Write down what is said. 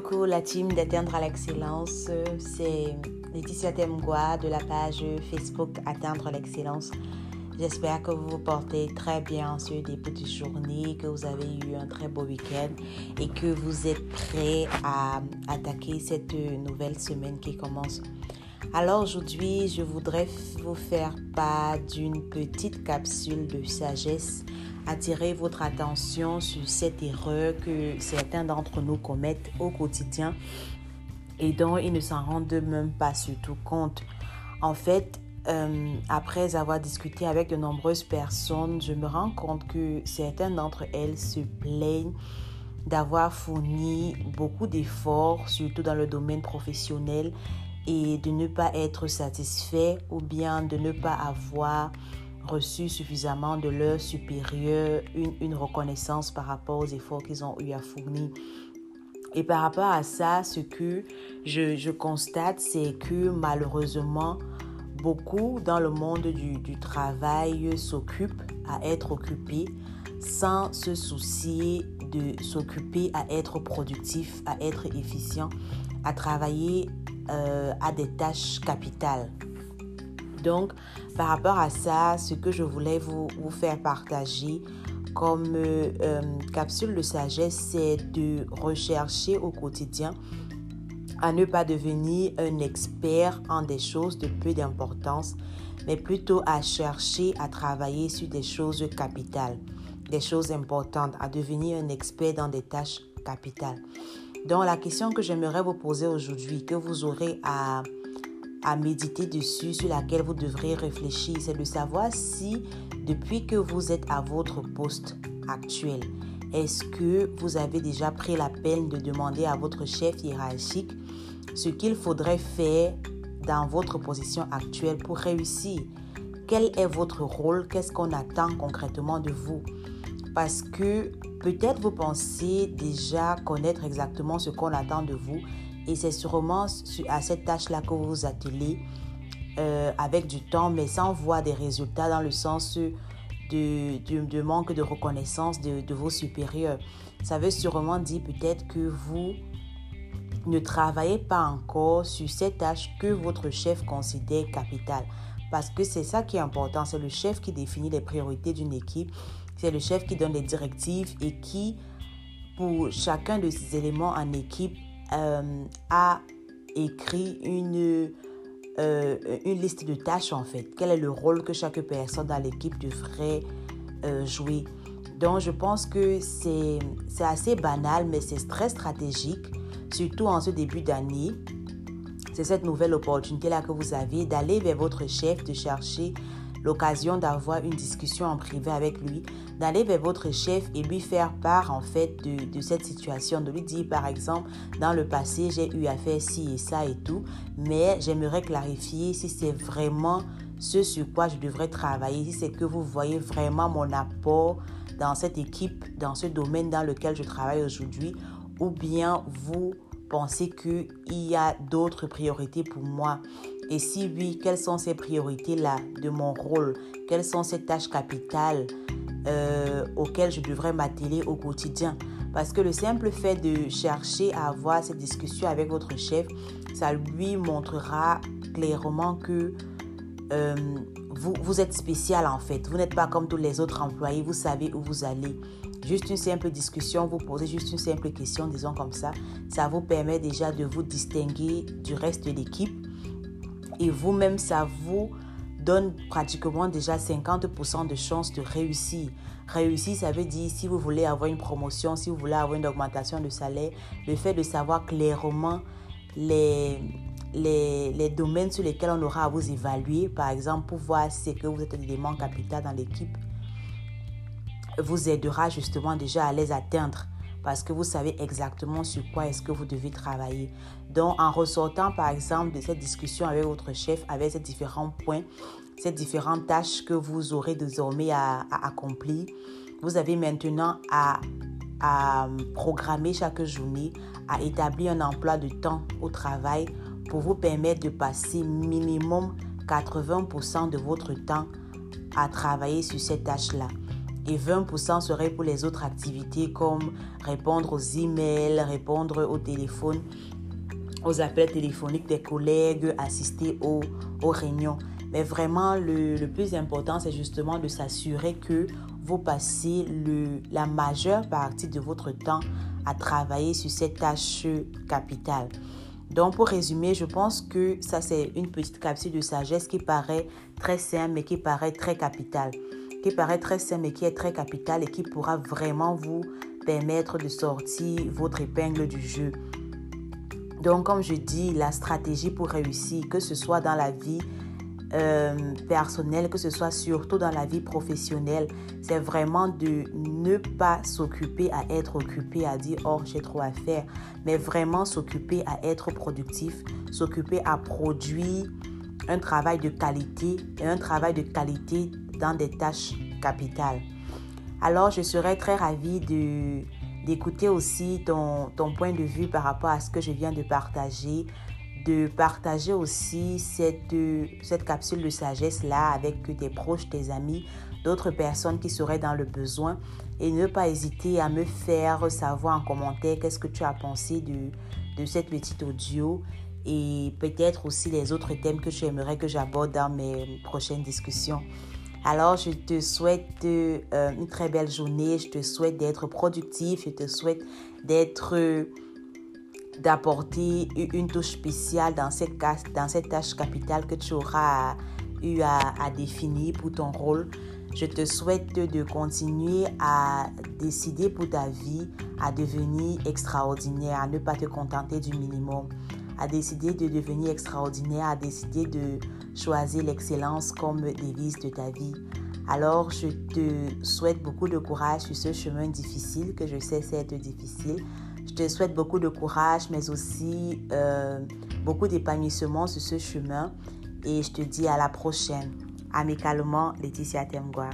coucou la team d'Atteindre à l'excellence. C'est Laetitia Temgua de la page Facebook Atteindre l'excellence. J'espère que vous vous portez très bien ce début de journée, que vous avez eu un très beau week-end et que vous êtes prêts à attaquer cette nouvelle semaine qui commence. Alors aujourd'hui, je voudrais vous faire part d'une petite capsule de sagesse attirer votre attention sur cette erreur que certains d'entre nous commettent au quotidien et dont ils ne s'en rendent même pas surtout compte. En fait, euh, après avoir discuté avec de nombreuses personnes, je me rends compte que certains d'entre elles se plaignent d'avoir fourni beaucoup d'efforts, surtout dans le domaine professionnel, et de ne pas être satisfait ou bien de ne pas avoir reçu suffisamment de leurs supérieurs une, reconnaissance par rapport aux efforts qu'ils ont eu à fournir. Et par rapport à ça, ce que je, constate, c'est que malheureusement, beaucoup dans le monde du, du travail s'occupent à être occupés sans se soucier de s'occuper à être productif, à être efficient, à travailler euh, à des tâches capitales. Donc, par rapport à ça, ce que je voulais vous, faire partager comme euh, euh, capsule de sagesse, c'est de rechercher au quotidien à ne pas devenir un expert en des choses de peu d'importance, mais plutôt à chercher à travailler sur des choses capitales, des choses importantes, à devenir un expert dans des tâches capitales. Donc la question que j'aimerais vous poser aujourd'hui, que vous aurez à à méditer dessus, sur laquelle vous devrez réfléchir, c'est de savoir si depuis que vous êtes à votre poste actuel, est-ce que vous avez déjà pris la peine de demander à votre chef hiérarchique ce qu'il faudrait faire dans votre position actuelle pour réussir? Quel est votre rôle? Qu'est-ce qu'on attend concrètement de vous? Parce que peut-être vous pensez déjà connaître exactement ce qu'on attend de vous et c'est sûrement à cette tâche-là que vous vous attelez euh, avec du temps, mais sans voir des résultats dans le sens de, de, manque de reconnaissance de, de, vos supérieurs. Ça veut sûrement dire peut-être que vous ne travaillez pas encore sur cette tâche que votre chef considère capitale. Parce que c'est ça qui est important. C'est le chef qui définit les priorités d'une équipe. C'est le chef qui donne les directives et qui, pour chacun de ces éléments en équipe, euh, a écrit une, euh, une liste de tâches en fait. Quel est le rôle que chaque personne dans l'équipe devrait euh, jouer? Donc je pense que c'est assez banal, mais c'est très stratégique, surtout en ce début d'année. C'est cette nouvelle opportunité-là que vous avez d'aller vers votre chef, de chercher l'occasion d'avoir une discussion en privé avec lui, d'aller vers votre chef et lui faire part en fait de, cette situation, de lui dire par exemple, dans le passé j'ai eu à faire ci et ça et tout, mais j'aimerais clarifier si c'est vraiment ce sur quoi je devrais travailler, si c'est que vous voyez vraiment mon apport dans cette équipe, dans ce domaine dans lequel je travaille aujourd'hui, ou bien vous pensez qu'il y a d'autres priorités pour moi Et si oui, quelles sont ces priorités-là de mon rôle? Quelles sont ces tâches capitales euh, auxquelles je devrais m'atteler au quotidien? Parce que le simple fait de chercher à avoir cette discussion avec votre chef, ça lui montrera clairement que euh, vous, vous êtes spécial en fait. Vous n'êtes pas comme tous les autres employés, vous savez où vous allez. Juste une simple discussion, vous posez juste une simple question, disons comme ça, ça vous permet déjà de vous distinguer du reste de l'équipe. Et vous-même, ça vous donne pratiquement déjà 50% de chances de réussir. Réussir, ça veut dire si vous voulez avoir une promotion, si vous voulez avoir une augmentation de salaire, le fait de savoir clairement les, les, les, domaines sur lesquels on aura à vous évaluer, par exemple, pour voir si que vous êtes un élément capital dans l'équipe, vous aidera justement déjà à les atteindre parce que vous savez exactement sur quoi est-ce que vous devez travailler. Donc, en ressortant par exemple de cette discussion avec votre chef, avec ces différents points, ces différentes tâches que vous aurez désormais à, accomplir, vous avez maintenant à, à programmer chaque journée, à établir un emploi de temps au travail pour vous permettre de passer minimum 80% de votre temps à travailler sur cette tâche-là. Et 20% serait pour les autres activités comme répondre aux emails, répondre au téléphone, aux appels téléphoniques des collègues, assister aux, réunions. Mais vraiment, le, plus important, c'est justement de s'assurer que vous passez la majeure partie de votre temps à travailler sur cette tâche capitale. Donc, pour résumer, je pense que ça, c'est une petite capsule de sagesse qui paraît très simple, mais qui paraît très capitale. Qui paraît très simple, mais qui est très capitale et qui pourra vraiment vous permettre de sortir votre épingle du jeu. Donc, comme je dis, la stratégie pour réussir, que ce soit dans la vie euh, personnelle, que ce soit surtout dans la vie professionnelle, c'est vraiment de ne pas s'occuper à être occupé, à dire oh j'ai trop à faire, mais vraiment s'occuper à être productif, s'occuper à produire un travail de qualité et un travail de qualité dans des tâches capitales. Alors je serais très ravie de d'écouter aussi ton, ton point de vue par rapport à ce que je viens de partager, de partager aussi cette, cette capsule de sagesse-là avec tes proches, tes amis, d'autres personnes qui seraient dans le besoin et ne pas hésiter à me faire savoir en commentaire qu'est-ce que tu as pensé de, de cette petite audio et peut-être aussi les autres thèmes que tu aimerais que j'aborde dans mes prochaines discussions. Alors, je te souhaite euh, une très belle journée, je te souhaite d'être productif, je te souhaite d'être d'apporter une touche spéciale dans cette, dans cette tâche capitale que tu auras eu à définir pour ton rôle. Je te souhaite de continuer à décider pour ta vie, à devenir extraordinaire, à ne pas te contenter du minimum, à décider de devenir extraordinaire, à décider de choisir l'excellence comme devise de ta vie. Alors, je te souhaite beaucoup de courage sur ce chemin difficile que je sais c'est difficile. Je te souhaite beaucoup de courage, mais aussi euh, beaucoup d'épanouissement sur ce chemin. Et je te dis à la prochaine. Amicalement, Laetitia Temgua.